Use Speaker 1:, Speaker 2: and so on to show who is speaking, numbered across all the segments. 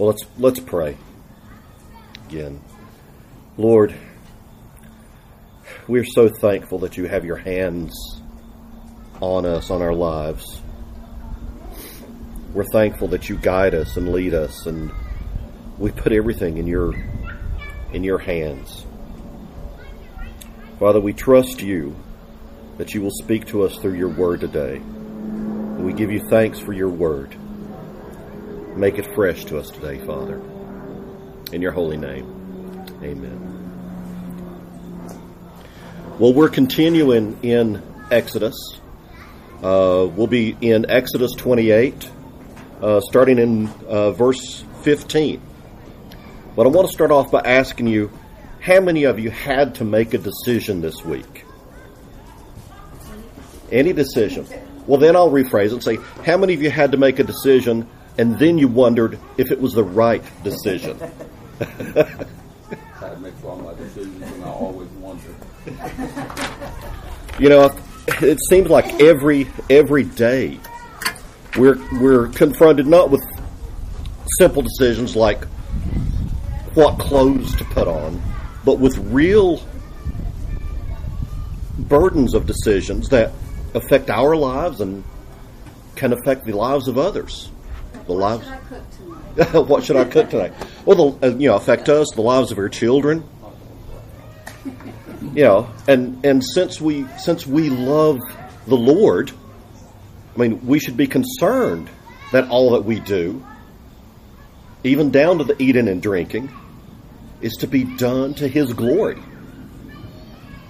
Speaker 1: Well, let's let's pray again. Lord, we're so thankful that you have your hands on us, on our lives. We're thankful that you guide us and lead us and we put everything in your in your hands. Father, we trust you that you will speak to us through your word today. We give you thanks for your word. Make it fresh to us today, Father. In your holy name. Amen. Well, we're continuing in Exodus. Uh, we'll be in Exodus 28, uh, starting in uh, verse 15. But I want to start off by asking you how many of you had to make a decision this week? Any decision. Well, then I'll rephrase it and say, how many of you had to make a decision and then you wondered if it was the right decision?
Speaker 2: I make all my decisions, and I always wonder.
Speaker 1: You know, it seems like every every day we're we're confronted not with simple decisions like what clothes to put on, but with real burdens of decisions that affect our lives and can affect the lives of others. The lives.
Speaker 3: Should I cook tonight?
Speaker 1: what should I cook tonight? Well, the, uh, you know, affect us, the lives of our children. You know, and and since we since we love the Lord, I mean, we should be concerned that all that we do, even down to the eating and drinking, is to be done to His glory,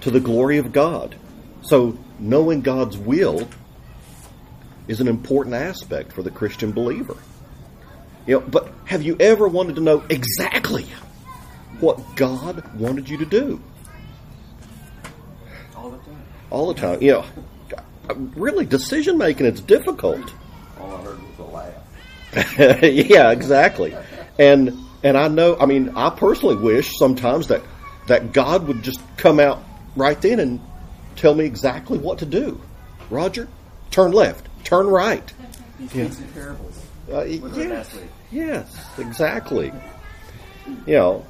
Speaker 1: to the glory of God. So, knowing God's will is an important aspect for the Christian believer. You know, but have you ever wanted to know exactly what God wanted you to do?
Speaker 2: All the time.
Speaker 1: All the time. You know, really, decision making is difficult.
Speaker 2: All I heard was a laugh.
Speaker 1: yeah, exactly. And and I know, I mean, I personally wish sometimes that that God would just come out right then and tell me exactly what to do. Roger, turn left, turn right.
Speaker 4: He speaks in parables.
Speaker 1: Uh,
Speaker 4: We
Speaker 1: yes,
Speaker 4: last week.
Speaker 1: yes, exactly. You know,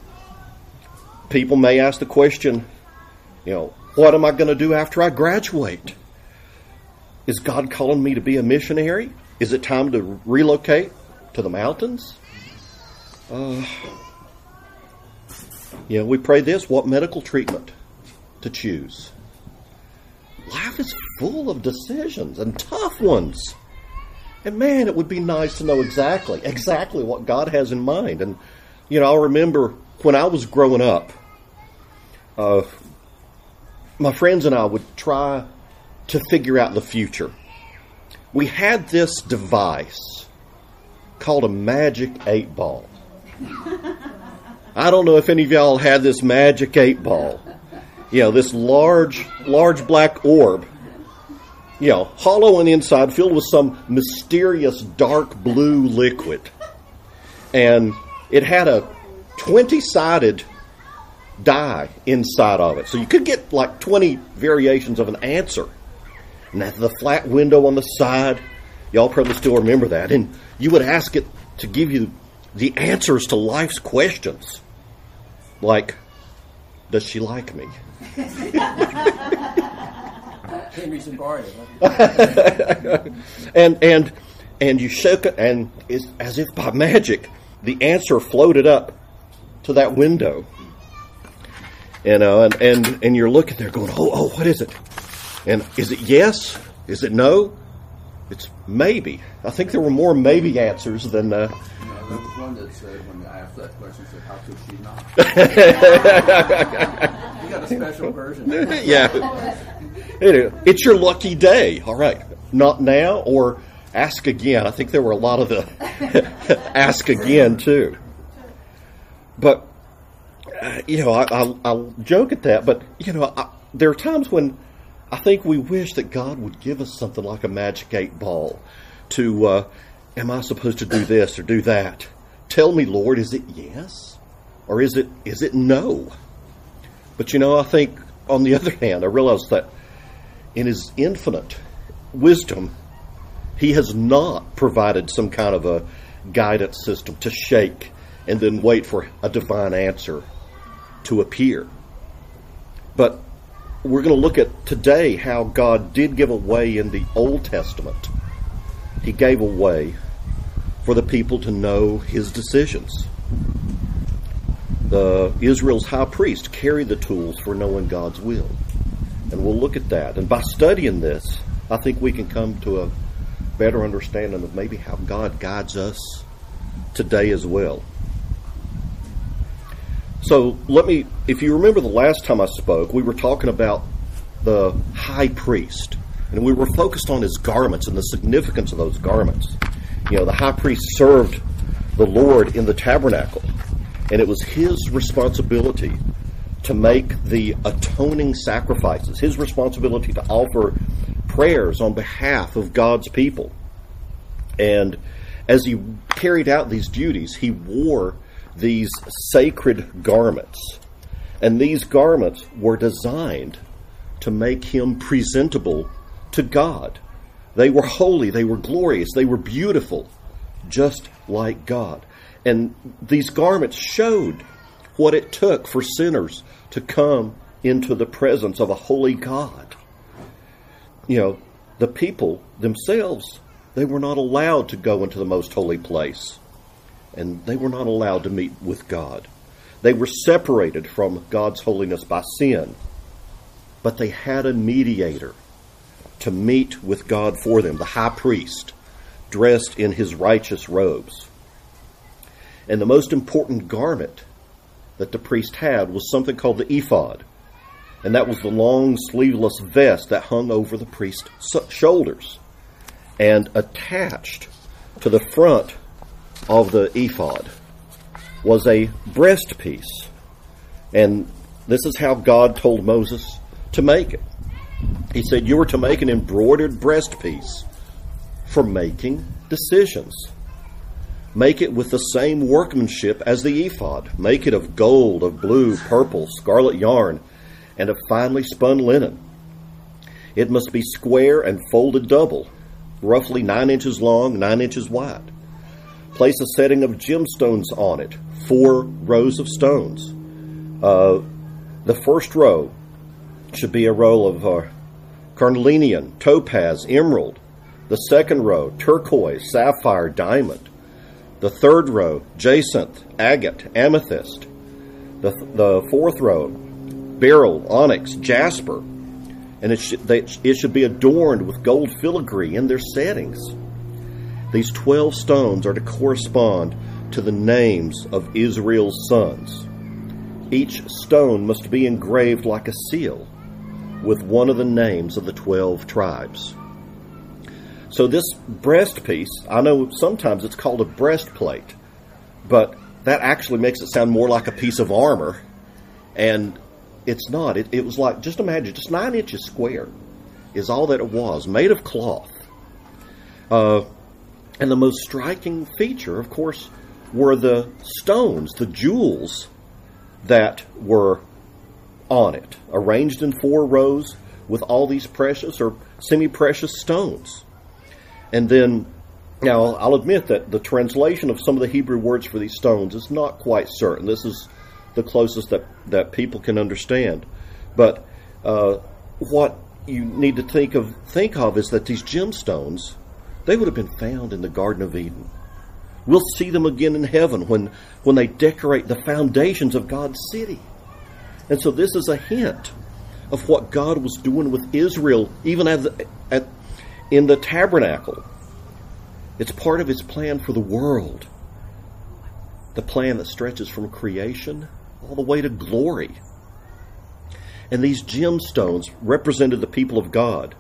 Speaker 1: people may ask the question, you know, what am I going to do after I graduate? Is God calling me to be a missionary? Is it time to relocate to the mountains? Uh, you know, we pray this what medical treatment to choose? Life is full of decisions and tough ones. And man, it would be nice to know exactly, exactly what God has in mind. And, you know, I remember when I was growing up, uh, my friends and I would try to figure out the future. We had this device called a magic eight ball. I don't know if any of y'all had this magic eight ball. You know, this large, large black orb you know, hollow on the inside, filled with some mysterious dark blue liquid. And it had a 20 sided die inside of it. So you could get like 20 variations of an answer. And the flat window on the side, y'all probably still remember that. And you would ask it to give you the answers to life's questions. Like, does she like me?
Speaker 4: Henry Zimbardi.
Speaker 1: and and and you shook it, and it's as if by magic, the answer floated up to that window. You know, and and and you're looking there, going, "Oh, oh, what is it? And is it yes? Is it no? It's maybe." I think there were more maybe answers than. Uh,
Speaker 2: there was one that said, when I asked that question, said, how could she not?
Speaker 4: You got a special version.
Speaker 1: yeah. It's your lucky day. All right. Not now or ask again. I think there were a lot of the ask again too. But, uh, you know, I, I'll, I'll joke at that, but, you know, I, there are times when I think we wish that God would give us something like a magic eight ball to, uh, am I supposed to do this or do that? Tell me, Lord, is it yes? Or is it, is it no? But you know, I think on the other hand, I realize that in his infinite wisdom, he has not provided some kind of a guidance system to shake and then wait for a divine answer to appear. But we're going to look at today how God did give a way in the Old Testament. He gave a way for the people to know his decisions. The Israel's high priest carried the tools for knowing God's will. And we'll look at that. And by studying this, I think we can come to a better understanding of maybe how God guides us today as well. So let me, if you remember the last time I spoke, we were talking about the high priest, and we were focused on his garments and the significance of those garments. You know, the high priest served the Lord in the tabernacle, and it was his responsibility to make the atoning sacrifices, his responsibility to offer prayers on behalf of God's people. And as he carried out these duties, he wore these sacred garments. And these garments were designed to make him presentable to God. They were holy, they were glorious, they were beautiful, just like God. And these garments showed what it took for sinners to come into the presence of a holy God. You know, the people themselves, they were not allowed to go into the most holy place and they were not allowed to meet with God. They were separated from God's holiness by sin, but they had a mediator to meet with God for them, the high priest, dressed in his righteous robes. And the most important garment that the priest had was something called the ephod, and that was the long sleeveless vest that hung over the priest's shoulders and attached to the front of the ephod was a breastpiece. And this is how God told Moses to make it. He said, You are to make an embroidered breastpiece for making decisions. Make it with the same workmanship as the ephod. Make it of gold, of blue, purple, scarlet yarn, and of finely spun linen. It must be square and folded double, roughly nine inches long, nine inches wide. Place a setting of gemstones on it, four rows of stones. Uh, the first row should be a row of uh, carnelian, topaz, emerald. The second row, turquoise, sapphire, diamond. The third row, jacinth, agate, amethyst. The, the fourth row, beryl, onyx, jasper. And it, should, they, it should be adorned with gold filigree in their settings. These 12 stones are to correspond to the names of Israel's sons. Each stone must be engraved like a seal with one of the names of the 12 tribes. So, this breast piece, I know sometimes it's called a breastplate, but that actually makes it sound more like a piece of armor, and it's not. It, it was like, just imagine, just nine inches square is all that it was, made of cloth. Uh, and the most striking feature, of course, were the stones, the jewels that were on it, arranged in four rows with all these precious or semi precious stones. And then, now I'll admit that the translation of some of the Hebrew words for these stones is not quite certain. This is the closest that, that people can understand. But uh, what you need to think of think of is that these gemstones they would have been found in the Garden of Eden. We'll see them again in heaven when, when they decorate the foundations of God's city. And so this is a hint of what God was doing with Israel, even at, at, in the tabernacle. It's part of his plan for the world. The plan that stretches from creation all the way to glory. And these gemstones represented the people of God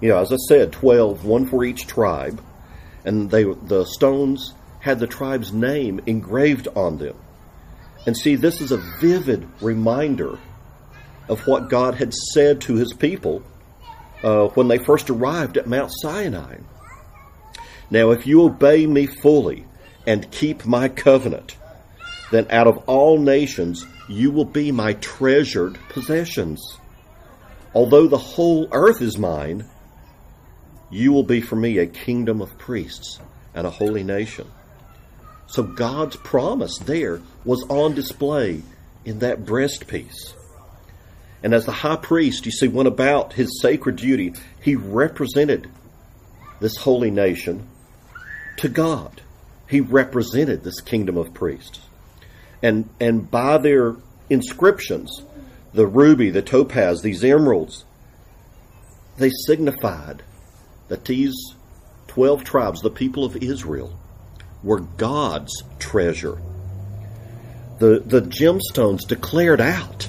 Speaker 1: you know, as I said, 12, one for each tribe, and they the stones had the tribe's name engraved on them. And see, this is a vivid reminder of what God had said to his people uh, when they first arrived at Mount Sinai. Now, if you obey me fully and keep my covenant, then out of all nations you will be my treasured possessions. Although the whole earth is mine, you will be for me a kingdom of priests and a holy nation. So God's promise there was on display in that breastpiece. And as the high priest, you see, went about his sacred duty, he represented this holy nation to God. He represented this kingdom of priests. And, and by their inscriptions, the ruby, the topaz, these emeralds, they signified that these 12 tribes, the people of Israel, were God's treasure. The, the gemstones declared out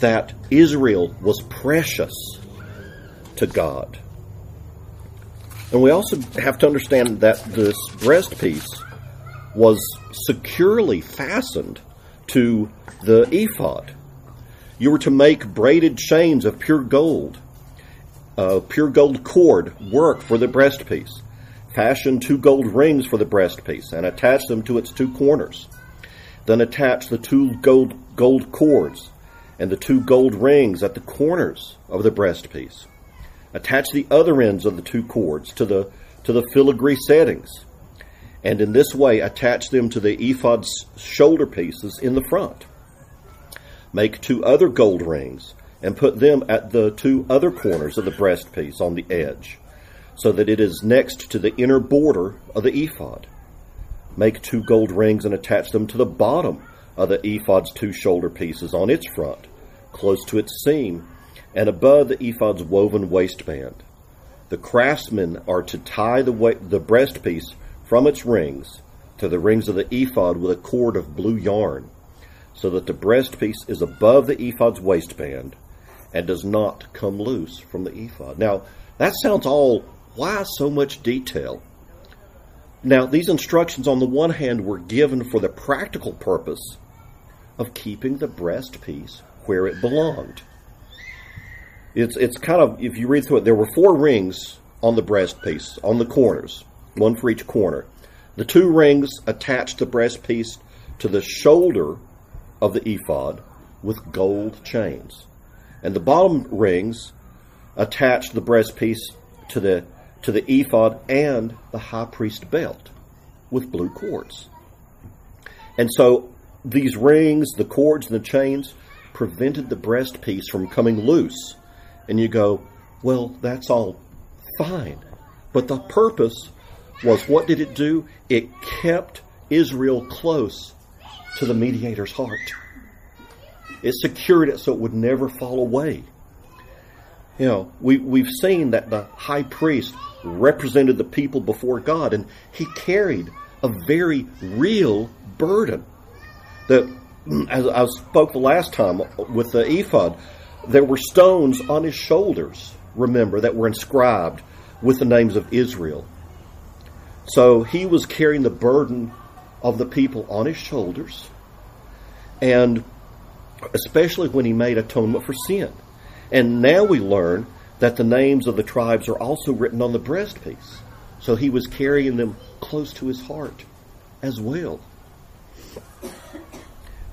Speaker 1: that Israel was precious to God. And we also have to understand that this breastpiece was securely fastened to the ephod. You were to make braided chains of pure gold, uh, pure gold cord work for the breastpiece. Fashion two gold rings for the breastpiece and attach them to its two corners. Then attach the two gold, gold cords and the two gold rings at the corners of the breastpiece. Attach the other ends of the two cords to the, to the filigree settings. And in this way, attach them to the ephod's shoulder pieces in the front. Make two other gold rings and put them at the two other corners of the breastpiece on the edge, so that it is next to the inner border of the ephod. Make two gold rings and attach them to the bottom of the ephod's two shoulder pieces on its front, close to its seam, and above the ephod's woven waistband. The craftsmen are to tie the, wa- the breastpiece from its rings to the rings of the ephod with a cord of blue yarn so that the breastpiece is above the ephod's waistband and does not come loose from the ephod. Now, that sounds all, why so much detail? Now, these instructions, on the one hand, were given for the practical purpose of keeping the breastpiece where it belonged. It's, it's kind of, if you read through it, there were four rings on the breastpiece, on the corners, one for each corner. The two rings attached the breastpiece to the shoulder of the ephod with gold chains. And the bottom rings attached the breastpiece to the to the ephod and the high priest belt with blue cords. And so these rings, the cords, and the chains prevented the breastpiece from coming loose. And you go, well, that's all fine. But the purpose was what did it do? It kept Israel close to the mediator's heart. It secured it so it would never fall away. You know, we, we've seen that the high priest represented the people before God, and he carried a very real burden. That, as I spoke the last time with the ephod, there were stones on his shoulders, remember, that were inscribed with the names of Israel. So he was carrying the burden of the people on his shoulders, and especially when he made atonement for sin. And now we learn that the names of the tribes are also written on the breastpiece. So he was carrying them close to his heart as well.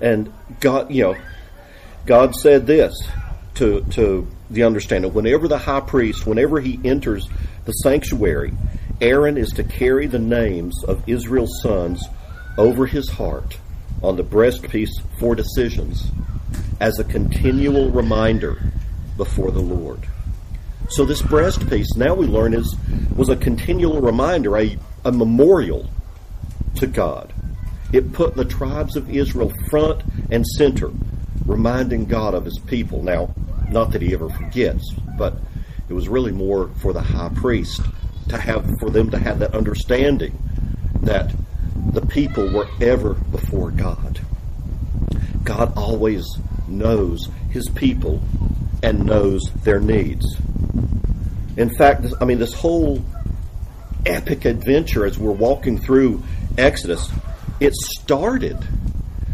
Speaker 1: And God, you know, God said this to, to the understanding. Whenever the high priest, whenever he enters the sanctuary, Aaron is to carry the names of Israel's sons over his heart on the breastpiece for decisions as a continual reminder before the Lord. So this breastpiece, now we learn, is was a continual reminder, a, a memorial to God. It put the tribes of Israel front and center, reminding God of his people. Now, not that he ever forgets, but it was really more for the high priest to have for them to have that understanding that the people were ever before God. God always knows his people and knows their needs. In fact, I mean, this whole epic adventure as we're walking through Exodus, it started,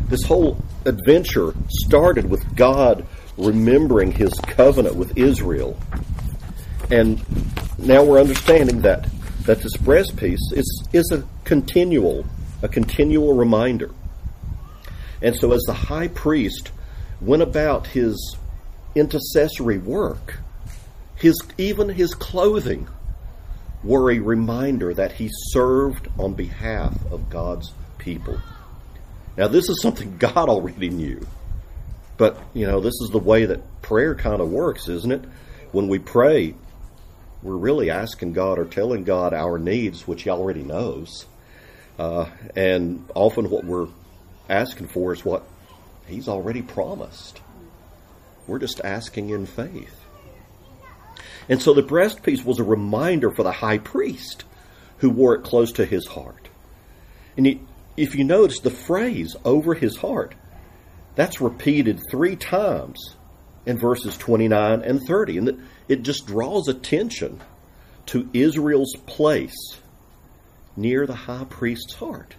Speaker 1: this whole adventure started with God remembering his covenant with Israel. And now we're understanding that, that this breastpiece is, is a continual, a continual reminder. And so as the high priest went about his intercessory work, his even his clothing were a reminder that he served on behalf of God's people. Now, this is something God already knew. But, you know, this is the way that prayer kind of works, isn't it? When we pray, we're really asking God or telling God our needs, which He already knows. Uh, and often what we're asking for is what He's already promised. We're just asking in faith. And so the breastpiece was a reminder for the high priest who wore it close to his heart. And he, if you notice the phrase over his heart, that's repeated three times in verses 29 and 30. And it just draws attention to Israel's place near the high priest's heart.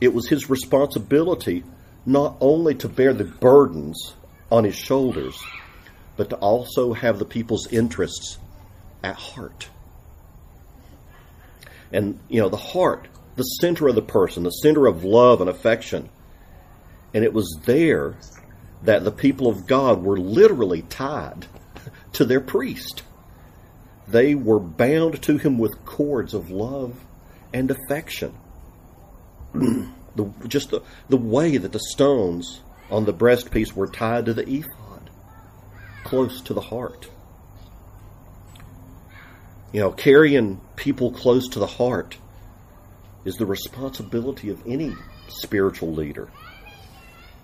Speaker 1: It was his responsibility not only to bear the burdens on his shoulders, but to also have the people's interests at heart. And, you know, the heart, the center of the person, the center of love and affection. And it was there that the people of God were literally tied to their priest. They were bound to him with cords of love and affection. the, just the, the way that the stones on the breastpiece were tied to the ephod, close to the heart. You know, carrying people close to the heart is the responsibility of any spiritual leader.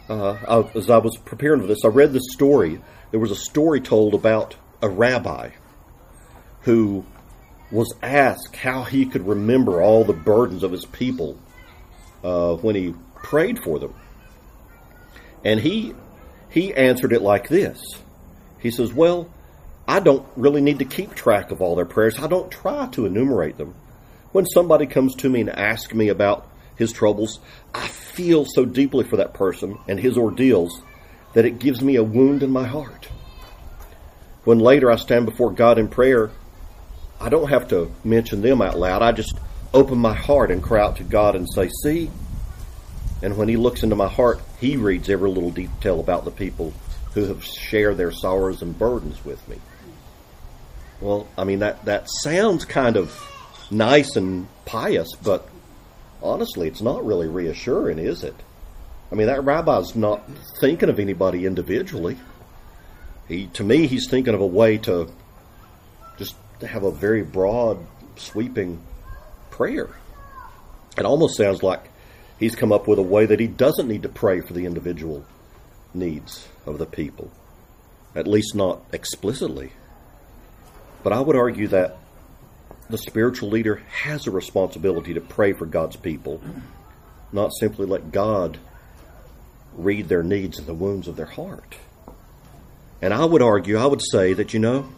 Speaker 1: Uh, as I was preparing for this, I read this story. There was a story told about a rabbi who was asked how he could remember all the burdens of his people uh, when he prayed for them. And he he answered it like this. He says, "Well, I don't really need to keep track of all their prayers. I don't try to enumerate them. When somebody comes to me and asks me about his troubles, I feel so deeply for that person and his ordeals that it gives me a wound in my heart. When later I stand before God in prayer, I don't have to mention them out loud. I just open my heart and cry out to God and say, See? And when He looks into my heart, He reads every little detail about the people who have shared their sorrows and burdens with me. Well, I mean, that, that sounds kind of nice and pious, but honestly, it's not really reassuring, is it? I mean, that rabbi's not thinking of anybody individually. He, to me, he's thinking of a way to just have a very broad, sweeping prayer. It almost sounds like he's come up with a way that he doesn't need to pray for the individual needs of the people, at least not explicitly. But I would argue that the spiritual leader has a responsibility to pray for God's people, not simply let God read their needs and the wounds of their heart. And I would argue, I would say that, you know,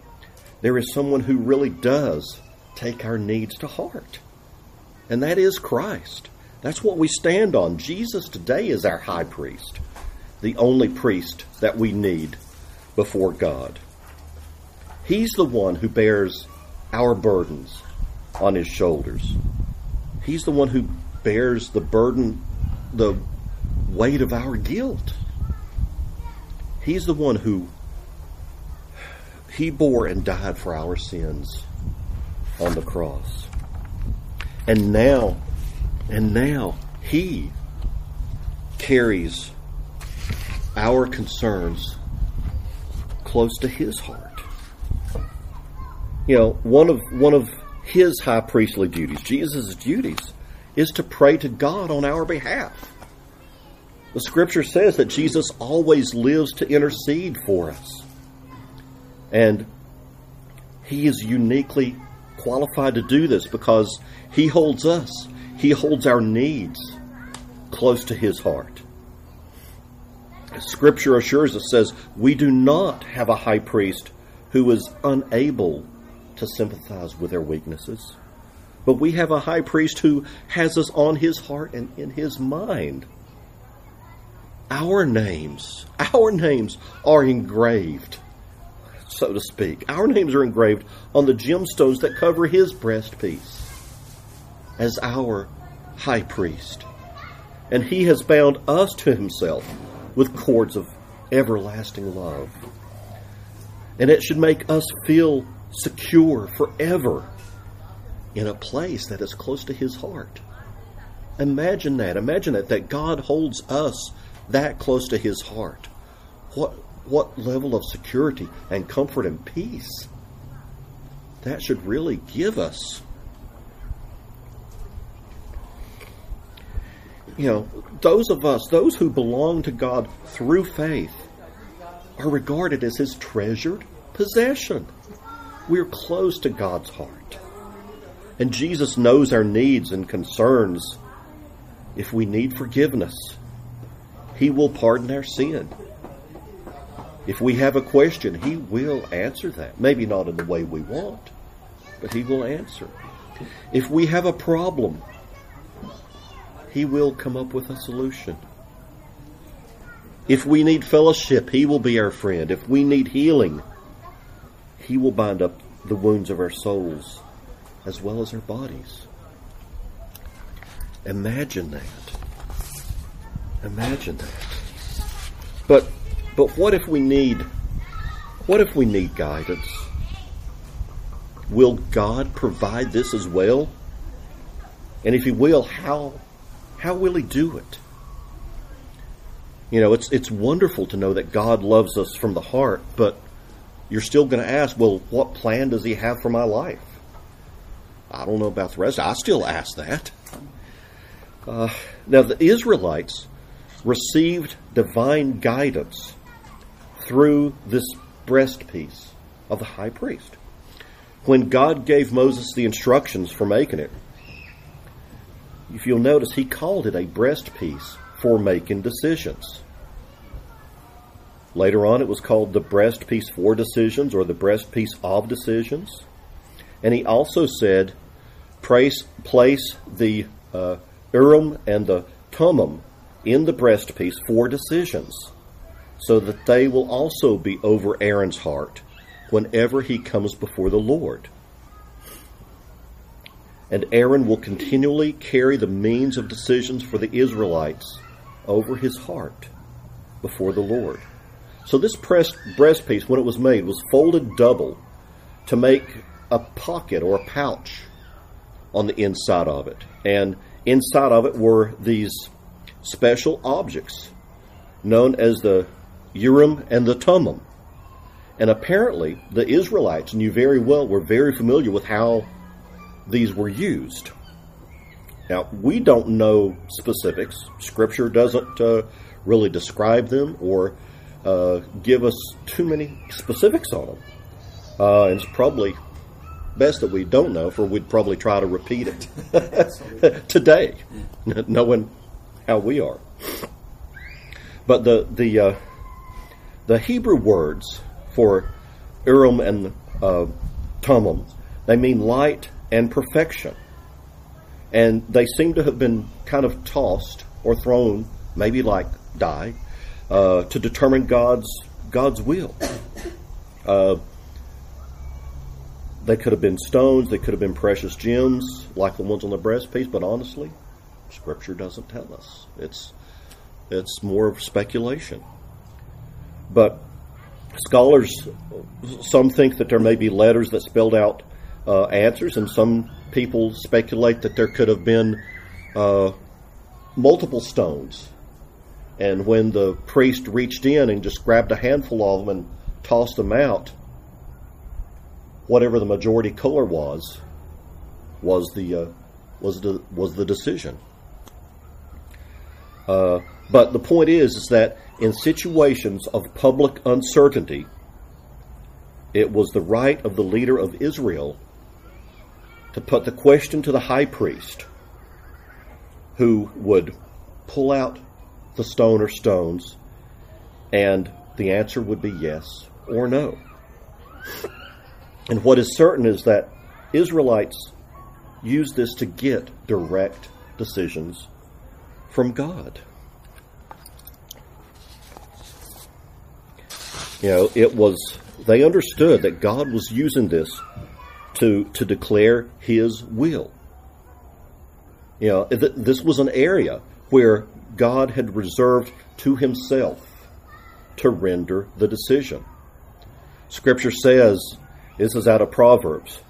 Speaker 1: there is someone who really does take our needs to heart, and that is Christ. That's what we stand on. Jesus today is our high priest, the only priest that we need before God. He's the one who bears our burdens on his shoulders. He's the one who bears the burden, the weight of our guilt. He's the one who he bore and died for our sins on the cross. And now, and now he carries our concerns close to his heart you know, one of one of his high priestly duties, Jesus' duties, is to pray to God on our behalf. The scripture says that Jesus always lives to intercede for us. And he is uniquely qualified to do this because he holds us, he holds our needs close to his heart. Scripture assures us says we do not have a high priest who is unable to sympathize with their weaknesses. But we have a high priest who has us on his heart and in his mind. Our names, our names are engraved, so to speak. Our names are engraved on the gemstones that cover his breastpiece as our high priest. And he has bound us to himself with cords of everlasting love. And it should make us feel secure forever in a place that is close to his heart. Imagine that. Imagine that that God holds us that close to his heart. What what level of security and comfort and peace that should really give us. You know, those of us, those who belong to God through faith, are regarded as his treasured possession. We're close to God's heart. And Jesus knows our needs and concerns. If we need forgiveness, he will pardon our sin. If we have a question, He will answer that. Maybe not in the way we want, but He will answer. If we have a problem, He will come up with a solution. If we need fellowship, He will be our friend. If we need healing, He will bind up the wounds of our souls as well as our bodies. Imagine that. Imagine that. But but what if we need what if we need guidance? Will God provide this as well? And if he will, how how will he do it? You know, it's it's wonderful to know that God loves us from the heart, but you're still going to ask, well, what plan does he have for my life? I don't know about the rest. I still ask that. Uh, now, the Israelites received divine guidance through this breastpiece of the high priest. When God gave Moses the instructions for making it, if you'll notice, he called it a breastpiece for making decisions. Later on, it was called the breastpiece for decisions or the breastpiece of decisions. And he also said, place, place the uh, Urim and the Thummim in the breastpiece for decisions, so that they will also be over Aaron's heart whenever he comes before the Lord. And Aaron will continually carry the means of decisions for the Israelites over his heart before the Lord. So this pressed breastpiece, when it was made, was folded double to make a pocket or a pouch on the inside of it. And inside of it were these special objects known as the Urim and the Thummim. And apparently, the Israelites knew very well, were very familiar with how these were used. Now, we don't know specifics. Scripture doesn't uh, really describe them or uh, give us too many specifics on them. Uh, and it's probably best that we don't know, for we'd probably try to repeat it today, knowing how we are. But the the uh, the Hebrew words for Urim and uh, they mean light and perfection, and they seem to have been kind of tossed or thrown, maybe like die, uh, to determine God's God's will. Uh, they could have been stones, they could have been precious gems, like the ones on the breastpiece, but honestly, Scripture doesn't tell us. It's it's more of speculation. But scholars, some think that there may be letters that spelled out uh, answers, and some people speculate that there could have been uh, multiple stones. And when the priest reached in and just grabbed a handful of them and tossed them out, whatever the majority color was, was the uh, was the was the decision. Uh, but the point is, is that in situations of public uncertainty, it was the right of the leader of Israel to put the question to the high priest, who would pull out the stone or stones, and the answer would be yes or no. And what is certain is that Israelites use this to get direct decisions from God. You know, it was, they understood that God was using this to, to declare His will. You know, this was an area where God had reserved to Himself to render the decision. Scripture says, this is out of Proverbs,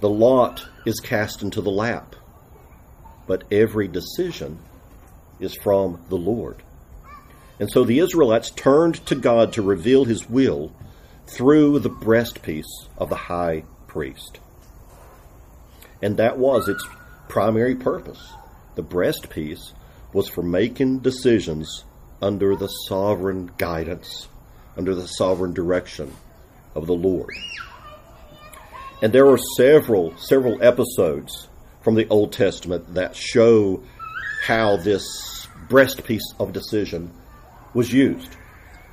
Speaker 1: the lot is cast into the lap, but every decision is from the Lord. And so the Israelites turned to God to reveal his will through the breastpiece of the high priest. And that was its primary purpose. The breastpiece was for making decisions under the sovereign guidance, under the sovereign direction of the Lord. And there are several, several episodes from the Old Testament that show how this breastpiece of decision was used.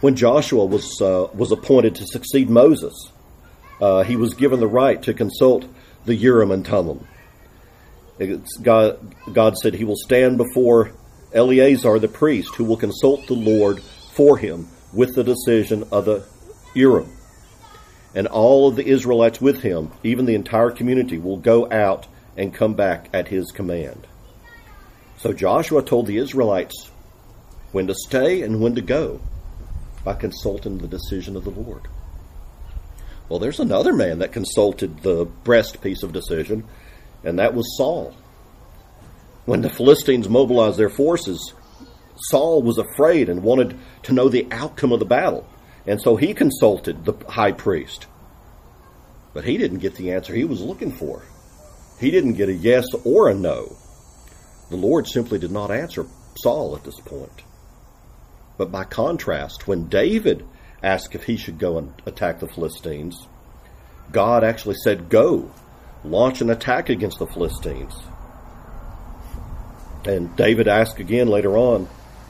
Speaker 1: When Joshua was, uh, was appointed to succeed Moses, uh, he was given the right to consult the Urim and Thummim. God, God said he will stand before Eleazar the priest, who will consult the Lord for him with the decision of the Urim. And all of the Israelites with him, even the entire community, will go out and come back at his command. So Joshua told the Israelites when to stay and when to go by consulting the decision of the Lord. Well, there's another man that consulted the breast piece of decision, and that was Saul. When the Philistines mobilized their forces, Saul was afraid and wanted to know the outcome of the battle. And so he consulted the high priest. But he didn't get the answer he was looking for. He didn't get a yes or a no. The Lord simply did not answer Saul at this point. But by contrast, when David asked if he should go and attack the Philistines, God actually said, Go, launch an attack against the Philistines. And David asked again later on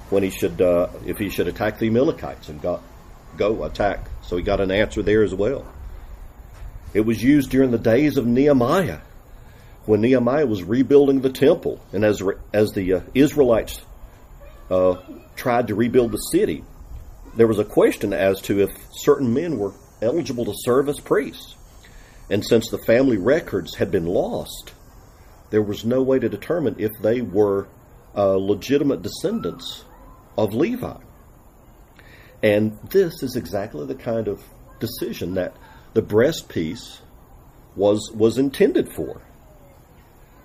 Speaker 1: when he should, uh, if he should attack the Amalekites, and got go attack. So he got an answer there as well. It was used during the days of Nehemiah, when Nehemiah was rebuilding the temple, and as as the uh, Israelites uh, tried to rebuild the city, there was a question as to if certain men were eligible to serve as priests. And since the family records had been lost, there was no way to determine if they were uh, legitimate descendants of Levi. And this is exactly the kind of decision that the breastpiece was was intended for.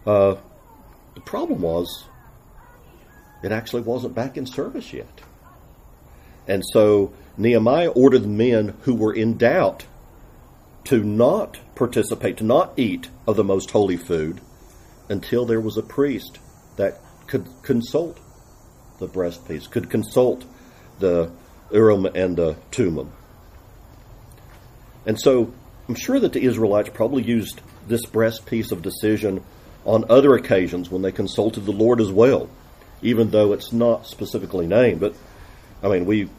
Speaker 1: Uh, the problem was it actually wasn't back in service yet. And so Nehemiah ordered the men who were in doubt to not participate, to not eat of the most holy food until there was a priest that could consult the breastpiece, could consult the Urim and the Thummim. And so I'm sure that the Israelites probably used this breastpiece of decision on other occasions when they consulted the Lord as well, even though it's not specifically named. But I mean, we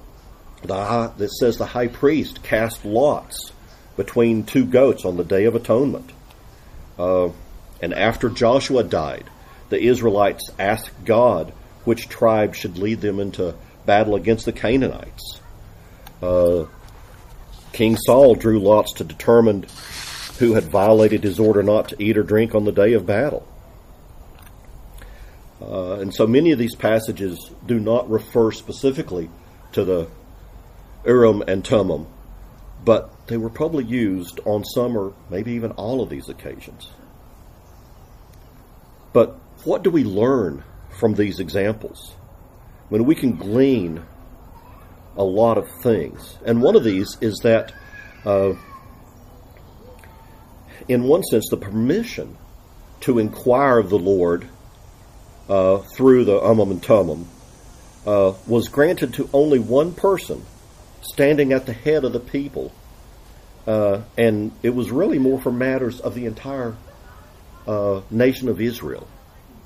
Speaker 1: the that says the high priest cast lots between two goats on the Day of Atonement. Uh, and after Joshua died, the Israelites asked God which tribe should lead them into battle against the Canaanites. Uh, King Saul drew lots to determine who had violated his order not to eat or drink on the day of battle. Uh, and so many of these passages do not refer specifically to the Urim and Thummim, but they were probably used on some or maybe even all of these occasions. But what do we learn from these examples? I mean, we can glean a lot of things. And one of these is that, uh, in one sense, the permission to inquire of the Lord uh, through the Urim and uh, was granted to only one person standing at the head of the people. Uh, and it was really more for matters of the entire uh, nation of Israel,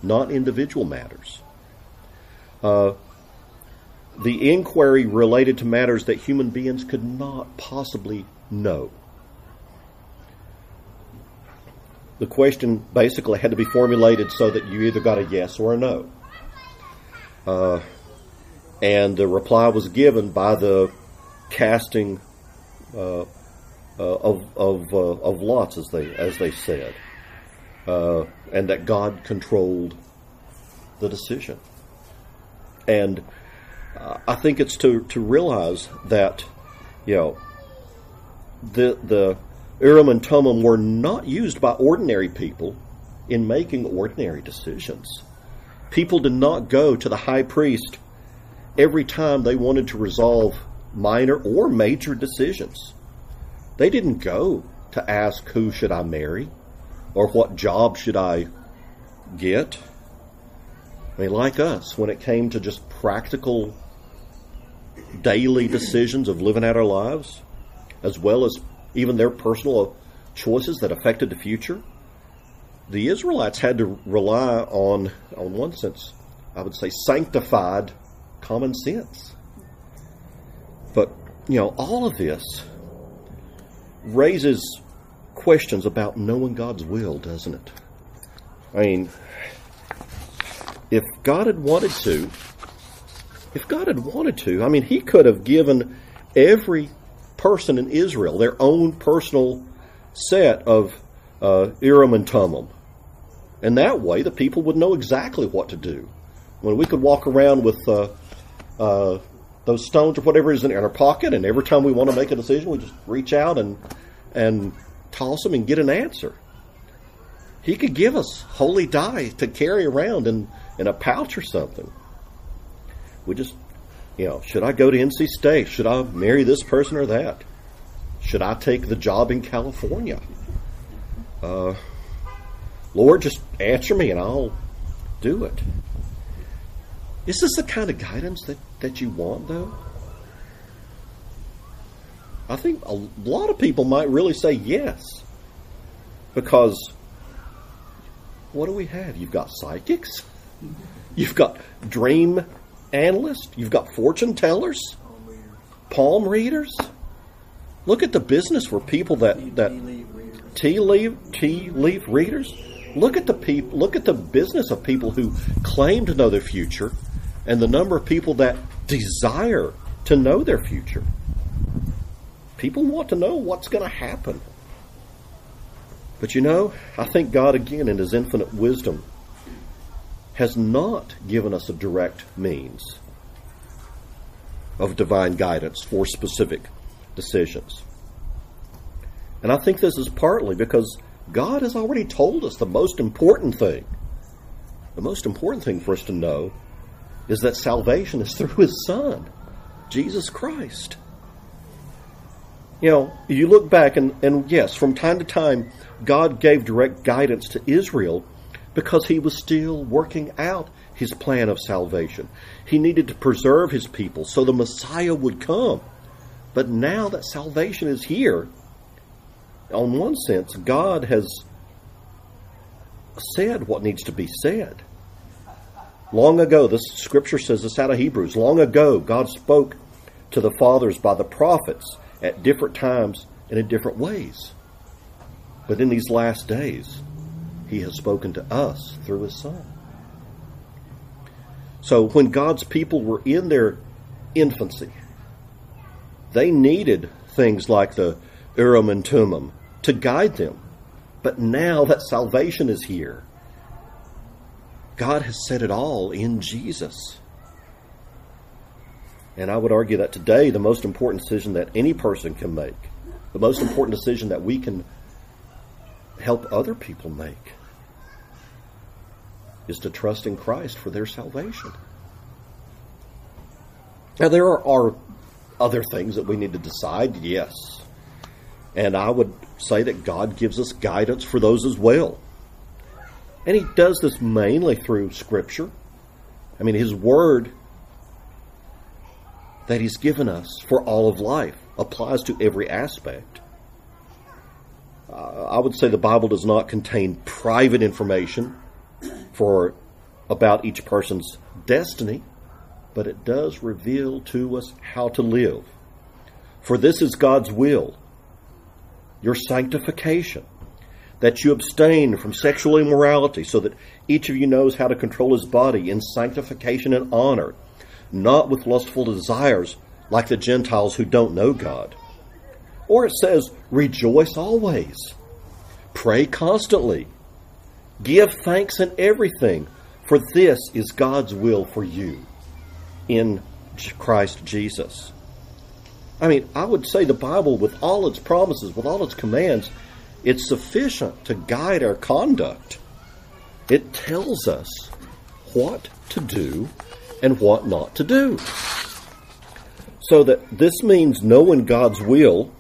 Speaker 1: not individual matters. Uh, the inquiry related to matters that human beings could not possibly know. The question basically had to be formulated so that you either got a yes or a no. Uh, and the reply was given by the casting uh, uh, of of uh, of lots, as they as they said, uh, and that God controlled the decision. And I think it's to to realize that, you know, the the Urim and Thummim were not used by ordinary people in making ordinary decisions. People did not go to the high priest every time they wanted to resolve minor or major decisions. They didn't go to ask who should I marry or what job should I get. I mean, like us, when it came to just practical daily decisions of living out our lives, as well as even their personal choices that affected the future, the Israelites had to rely on, on one sense, I would say, sanctified common sense. But, you know, all of this raises questions about knowing God's will, doesn't it? I mean, if God had wanted to, if God had wanted to, I mean, He could have given every person in Israel their own personal set of uh, Urim and Thummim. And that way, the people would know exactly what to do. When we could walk around with uh, uh, those stones or whatever is in our pocket, and every time we want to make a decision, we just reach out and and toss them and get an answer. He could give us holy die to carry around in, in a pouch or something. We just, you know, should I go to NC State? Should I marry this person or that? Should I take the job in California? Uh, Lord, just answer me and I'll do it. Is this the kind of guidance that, that you want, though? I think a lot of people might really say yes. Because what do we have? You've got psychics, you've got dream analysts, you've got fortune tellers, palm readers. Look at the business for people that, that tea leaf tea leaf readers. Look at the people. Look at the business of people who claim to know their future, and the number of people that desire to know their future. People want to know what's going to happen. But you know, I think God, again, in His infinite wisdom, has not given us a direct means of divine guidance for specific decisions. And I think this is partly because God has already told us the most important thing. The most important thing for us to know is that salvation is through His Son, Jesus Christ. You know, you look back, and, and yes, from time to time, God gave direct guidance to Israel because he was still working out his plan of salvation. He needed to preserve his people so the Messiah would come. But now that salvation is here, on one sense, God has said what needs to be said. Long ago, this scripture says this out of Hebrews. Long ago, God spoke to the fathers by the prophets at different times and in different ways. But in these last days, He has spoken to us through His Son. So when God's people were in their infancy, they needed things like the Urim and Thummim to guide them. But now that salvation is here, God has said it all in Jesus. And I would argue that today, the most important decision that any person can make, the most important decision that we can help other people make, is to trust in Christ for their salvation. Now, there are, are other things that we need to decide, yes. And I would say that God gives us guidance for those as well. And He does this mainly through Scripture. I mean, His Word that He's given us for all of life applies to every aspect. Uh, I would say the Bible does not contain private information for about each person's destiny, but it does reveal to us how to live. For this is God's will, your sanctification, that you abstain from sexual immorality, so that each of you knows how to control his body in sanctification and honor not with lustful desires like the Gentiles who don't know God. Or it says, rejoice always, pray constantly, give thanks in everything, for this is God's will for you in Christ Jesus. I mean, I would say the Bible, with all its promises, with all its commands, it's sufficient to guide our conduct It tells us what to do and what not to do. So that this means knowing God's will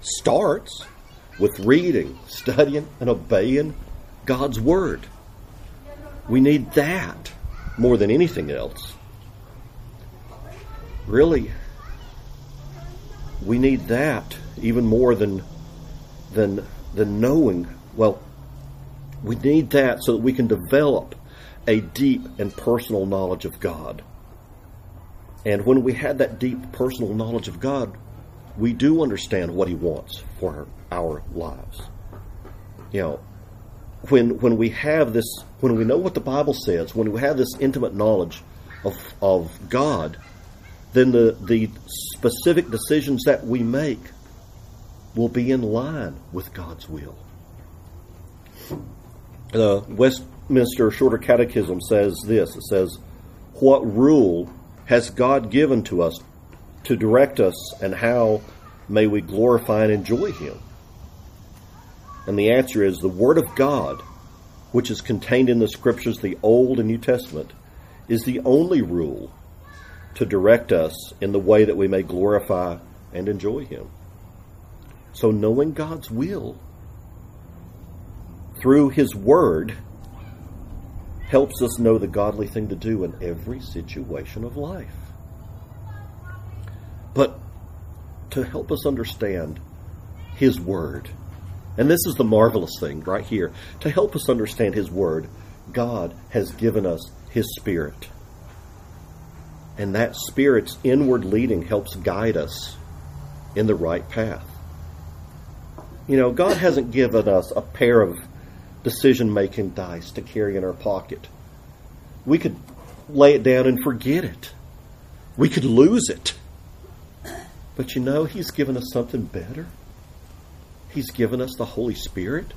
Speaker 1: starts with reading, studying, and obeying God's Word. We need that more than anything else. Really, we need that even more than than than knowing. Well, we need that so that we can develop a deep and personal knowledge of God. And when we have that deep personal knowledge of God, we do understand what He wants for our lives. You know, when when we have this, when we know what the Bible says, when we have this intimate knowledge of of God, then the the specific decisions that we make will be in line with God's will. Uh, the Westminster Shorter Catechism says this. It says, "What rule has God given to us to direct us, and how may we glorify and enjoy Him?" And the answer is the Word of God, which is contained in the Scriptures, the Old and New Testament, is the only rule to direct us in the way that we may glorify and enjoy Him. So, knowing God's will through His Word helps us know the godly thing to do in every situation of life. But to help us understand His Word, and this is the marvelous thing right here. To help us understand His Word, God has given us His Spirit. And that Spirit's inward leading helps guide us in the right path. You know, God hasn't given us a pair of decision making dice to carry in our pocket. We could lay it down and forget it, we could lose it. But you know, He's given us something better. He's given us the Holy Spirit.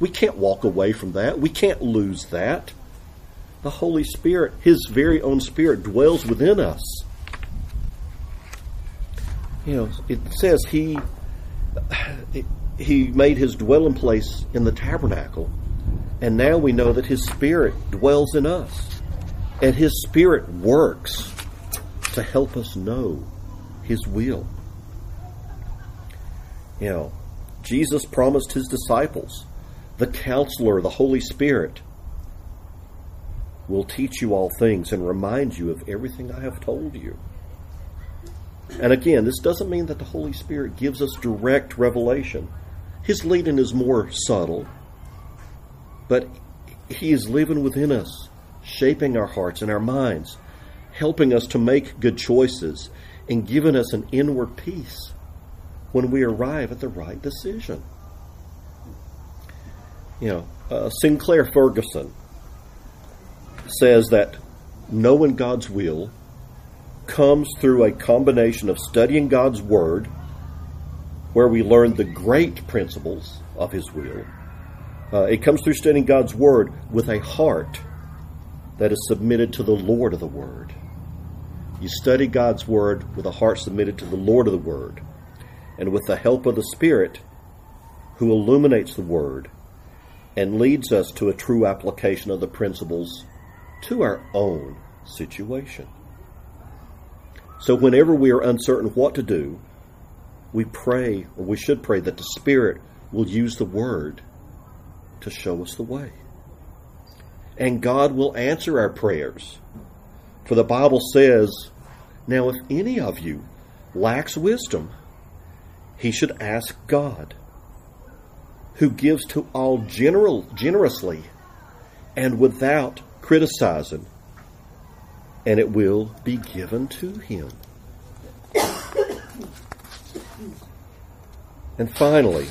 Speaker 1: We can't walk away from that. We can't lose that. The Holy Spirit, His very own Spirit, dwells within us. You know, it says He He made His dwelling place in the tabernacle, and now we know that His Spirit dwells in us, and His Spirit works to help us know His will. You know, Jesus promised his disciples, the counselor, the Holy Spirit, will teach you all things and remind you of everything I have told you. And again, this doesn't mean that the Holy Spirit gives us direct revelation. His leading is more subtle, but He is living within us, shaping our hearts and our minds, helping us to make good choices, and giving us an inward peace when we arrive at the right decision. You know, uh, Sinclair Ferguson says that knowing God's will comes through a combination of studying God's Word, where we learn the great principles of His will. Uh, it comes through studying God's Word with a heart that is submitted to the Lord of the Word. You study God's Word with a heart submitted to the Lord of the Word and with the help of the Spirit who illuminates the Word and leads us to a true application of the principles to our own situation. So, whenever we are uncertain what to do, we pray, or we should pray, that the Spirit will use the Word to show us the way. And God will answer our prayers. For the Bible says, Now, if any of you lacks wisdom, he should ask God, who gives to all general, generously and without criticizing, and it will be given to him. And finally,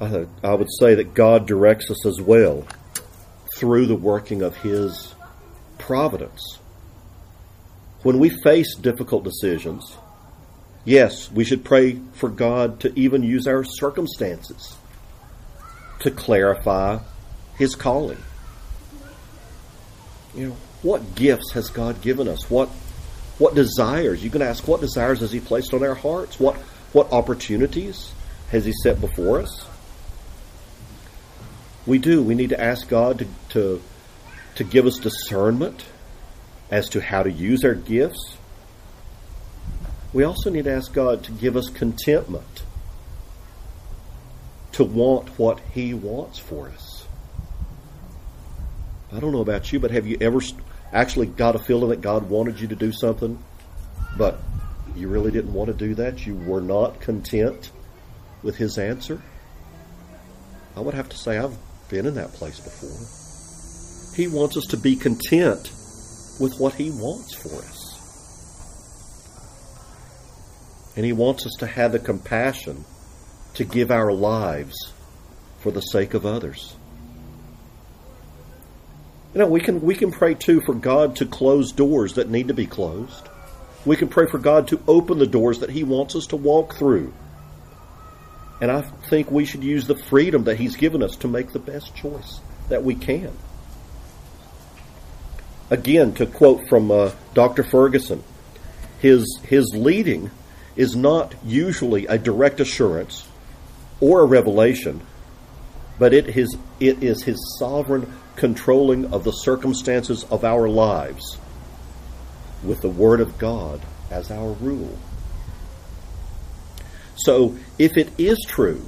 Speaker 1: I, would say that God directs us as well through the working of His providence. When we face difficult decisions, Yes, we should pray for God to even use our circumstances to clarify His calling. You know, what gifts has God given us? What what desires? You can ask, what desires has He placed on our hearts? What what opportunities has He set before us? We do. We need to ask God to, to, to give us discernment as to how to use our gifts. We also need to ask God to give us contentment to want what He wants for us. I don't know about you, but have you ever actually got a feeling that God wanted you to do something, but you really didn't want to do that? You were not content with His answer? I would have to say I've been in that place before. He wants us to be content with what He wants for us. And He wants us to have the compassion to give our lives for the sake of others. You know, we can we can pray too for God to close doors that need to be closed. We can pray for God to open the doors that He wants us to walk through. And I think we should use the freedom that He's given us to make the best choice that we can. Again, to quote from uh, Dr. Ferguson, his, his leading is not usually a direct assurance or a revelation, but it is, it is his sovereign controlling of the circumstances of our lives with the Word of God as our rule. So, if it is true,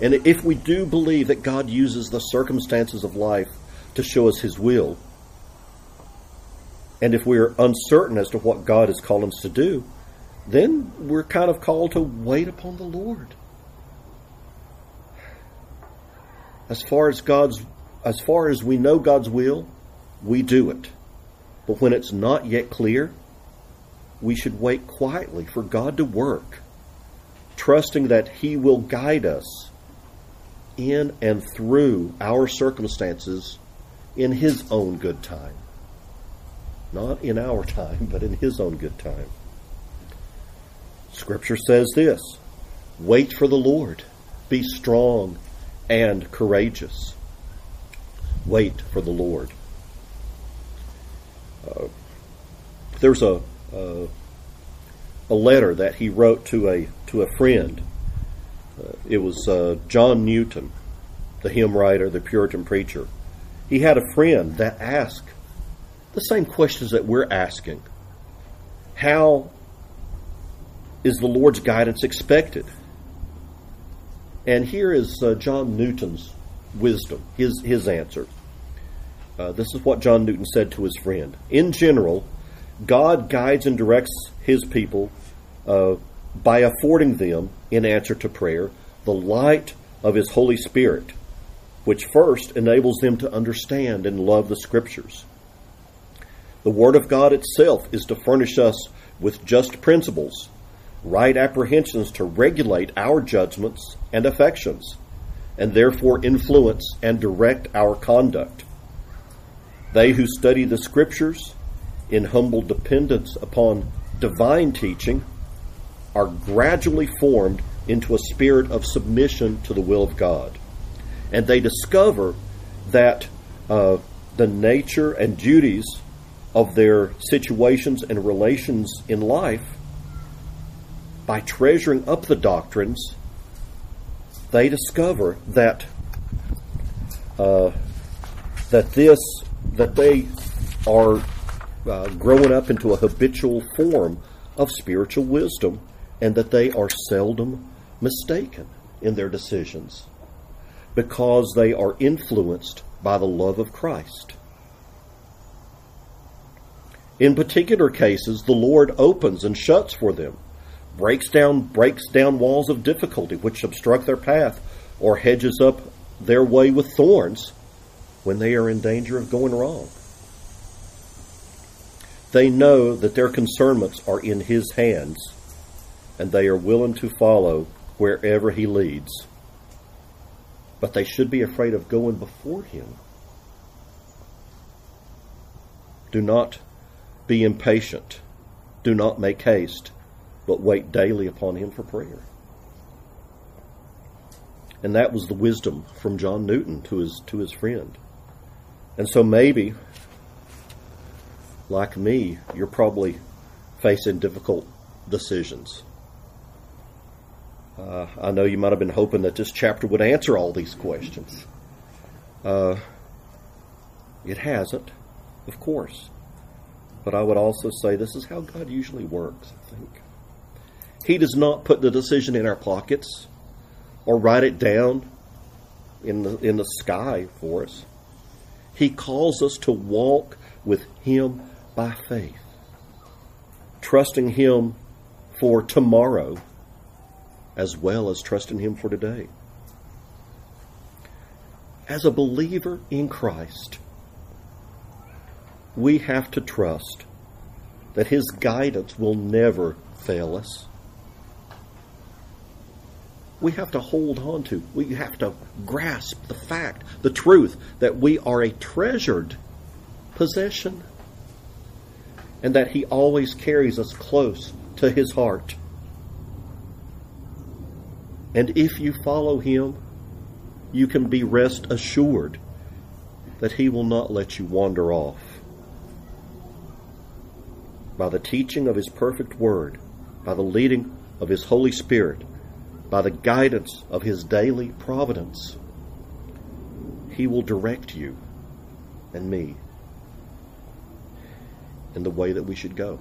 Speaker 1: and if we do believe that God uses the circumstances of life to show us His will, and if we're uncertain as to what God has called us to do, then we're kind of called to wait upon the Lord. As far as God's as far as we know God's will, we do it. But when it's not yet clear, we should wait quietly for God to work, trusting that He will guide us in and through our circumstances in His own good time. Not in our time, but in His own good time. Scripture says this Wait for the Lord, be strong and courageous. Wait for the Lord. Uh, there's a, uh, a letter that he wrote to a to a friend. Uh, it was uh, John Newton, the hymn writer, the Puritan preacher. He had a friend that asked the same questions that we're asking. How is the Lord's guidance expected? And here is uh, John Newton's wisdom, his, his answer. Uh, this is what John Newton said to his friend. In general, God guides and directs his people uh, by affording them, in answer to prayer, the light of his Holy Spirit, which first enables them to understand and love the Scriptures. The Word of God itself is to furnish us with just principles, right apprehensions to regulate our judgments and affections, and therefore influence and direct our conduct. They who study the Scriptures in humble dependence upon divine teaching are gradually formed into a spirit of submission to the will of God. And they discover that uh, the nature and duties of their situations and relations in life, by treasuring up the doctrines, they discover that uh, that this that they are uh, growing up into a habitual form of spiritual wisdom, and that they are seldom mistaken in their decisions because they are influenced by the love of Christ. In particular cases, the Lord opens and shuts for them, breaks down breaks down walls of difficulty which obstruct their path, or hedges up their way with thorns when they are in danger of going wrong. They know that their concernments are in His hands, and they are willing to follow wherever He leads. But they should be afraid of going before Him. Do not be impatient. Do not make haste, but wait daily upon him for prayer. And that was the wisdom from John Newton to his to his friend. And so maybe like me, you're probably facing difficult decisions. Uh, I know you might have been hoping that this chapter would answer all these questions. Uh, it hasn't, of course. But I would also say this is how God usually works, I think. He does not put the decision in our pockets or write it down in the, in the sky for us. He calls us to walk with Him by faith, trusting Him for tomorrow as well as trusting Him for today. As a believer in Christ, we have to trust that His guidance will never fail us. We have to hold on to, we have to grasp the fact, the truth, that we are a treasured possession and that He always carries us close to His heart. And if you follow Him, you can be rest assured that He will not let you wander off. By the teaching of His perfect Word, by the leading of His Holy Spirit, by the guidance of His daily providence, He will direct you and me in the way that we should go.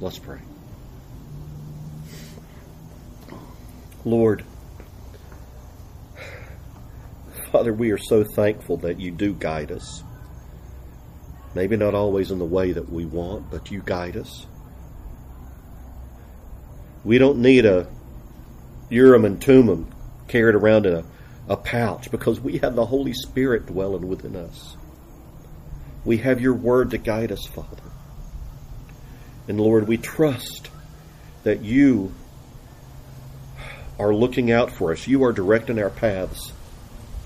Speaker 1: Let's pray. Lord, Father, we are so thankful that you do guide us. Maybe not always in the way that we want, but you guide us. We don't need a Urim and Thummim carried around in a, a pouch because we have the Holy Spirit dwelling within us. We have your word to guide us, Father. And Lord, we trust that you are looking out for us. You are directing our paths,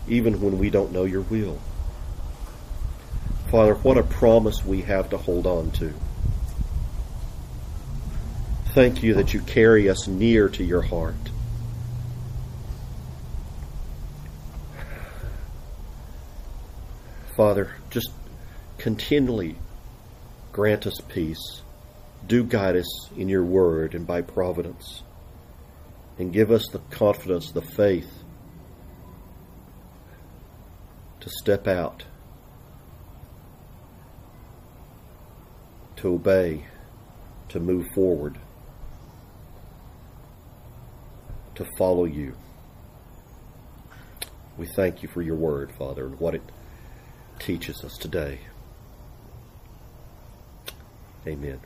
Speaker 1: even when we don't know your will. Father, what a promise we have to hold on to. Thank you that you carry us near to your heart. Father, just continually grant us peace. Do guide us in your word and by providence. And give us the confidence, the faith to step out, to obey, to move forward, to follow you. We thank you for your word, Father, and what it teaches us today. Amen.